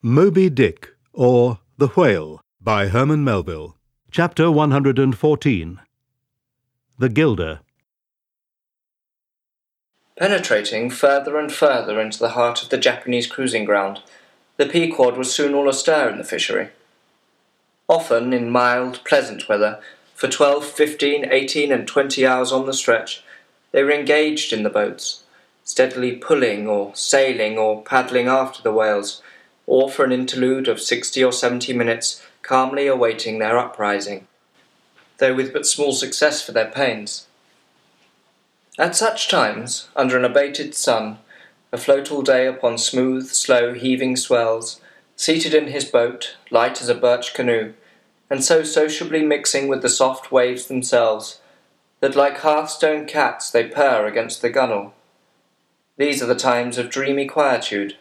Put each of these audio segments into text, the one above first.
Moby Dick, or The Whale, by Herman Melville. Chapter 114 The Gilder. Penetrating further and further into the heart of the Japanese cruising ground, the Pequod was soon all astir in the fishery. Often, in mild, pleasant weather, for twelve, fifteen, eighteen, and twenty hours on the stretch, they were engaged in the boats, steadily pulling or sailing or paddling after the whales or for an interlude of sixty or seventy minutes calmly awaiting their uprising, though with but small success for their pains. At such times, under an abated sun, afloat all day upon smooth, slow, heaving swells, seated in his boat, light as a birch canoe, and so sociably mixing with the soft waves themselves, that like hearthstone cats they purr against the gunwale. These are the times of dreamy quietude,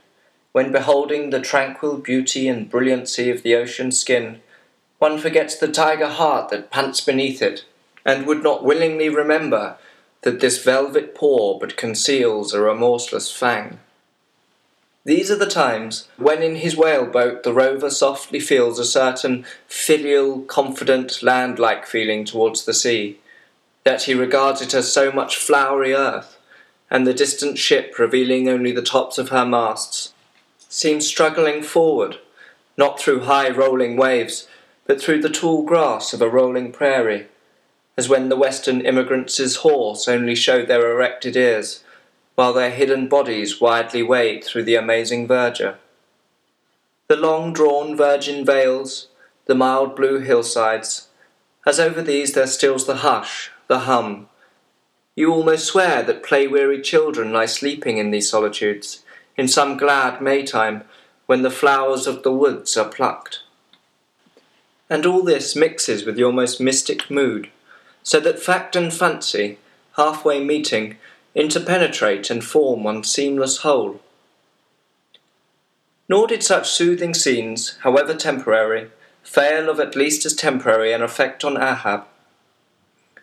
when beholding the tranquil beauty and brilliancy of the ocean skin, one forgets the tiger heart that pants beneath it, and would not willingly remember that this velvet paw but conceals a remorseless fang. These are the times when in his whale boat the rover softly feels a certain filial, confident, land like feeling towards the sea, that he regards it as so much flowery earth, and the distant ship revealing only the tops of her masts, seems struggling forward, not through high rolling waves, but through the tall grass of a rolling prairie, as when the western immigrants' horse only showed their erected ears, while their hidden bodies widely wade through the amazing verdure. The long drawn virgin vales, the mild blue hillsides, as over these there stills the hush, the hum. You almost swear that play weary children lie sleeping in these solitudes in some glad Maytime when the flowers of the woods are plucked. And all this mixes with your most mystic mood, so that fact and fancy, halfway meeting, interpenetrate and form one seamless whole. Nor did such soothing scenes, however temporary, fail of at least as temporary an effect on Ahab.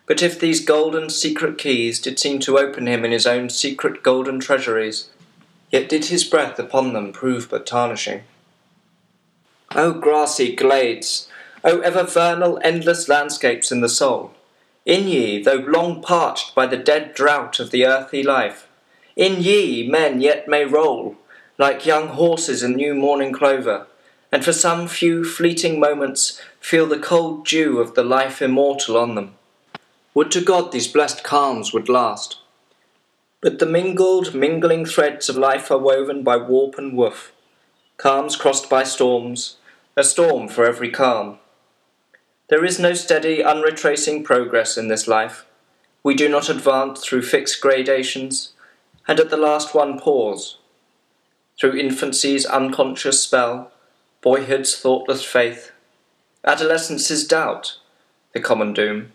But if these golden secret keys did seem to open him in his own secret golden treasuries, yet did his breath upon them prove but tarnishing. O grassy glades, O ever vernal endless landscapes in the soul, in ye, though long parched by the dead drought of the earthly life, in ye men yet may roll, like young horses in new morning clover, and for some few fleeting moments feel the cold dew of the life immortal on them. Would to God these blessed calms would last! But the mingled, mingling threads of life are woven by warp and woof, calms crossed by storms, a storm for every calm. There is no steady, unretracing progress in this life. We do not advance through fixed gradations, and at the last one pause. Through infancy's unconscious spell, boyhood's thoughtless faith, adolescence's doubt, the common doom,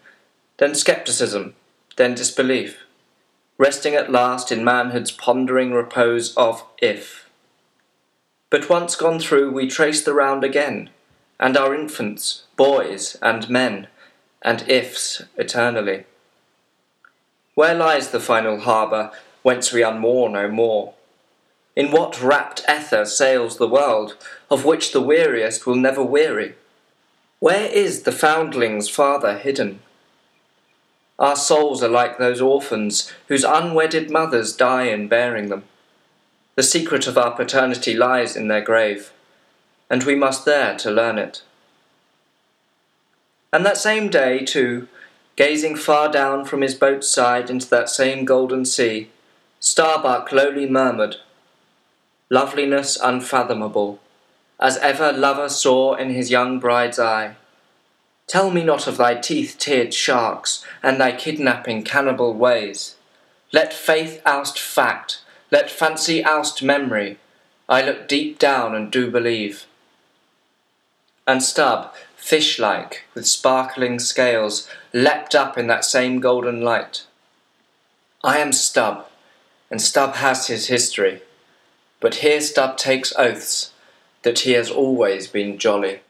then skepticism, then disbelief resting at last in manhood's pondering repose of if. But once gone through, we trace the round again, and our infants, boys, and men, and ifs eternally. Where lies the final harbour whence we unmoor no more? In what rapt ether sails the world, of which the weariest will never weary? Where is the foundling's father hidden? Our souls are like those orphans whose unwedded mothers die in bearing them. The secret of our paternity lies in their grave, and we must there to learn it. And that same day, too, gazing far down from his boat's side into that same golden sea, Starbuck lowly murmured, Loveliness unfathomable, as ever lover saw in his young bride's eye. Tell me not of thy teeth tiered sharks and thy kidnapping cannibal ways. Let faith oust fact, let fancy oust memory. I look deep down and do believe. And Stubb, fish like, with sparkling scales, leapt up in that same golden light. I am Stubb, and Stubb has his history, but here Stubb takes oaths that he has always been jolly.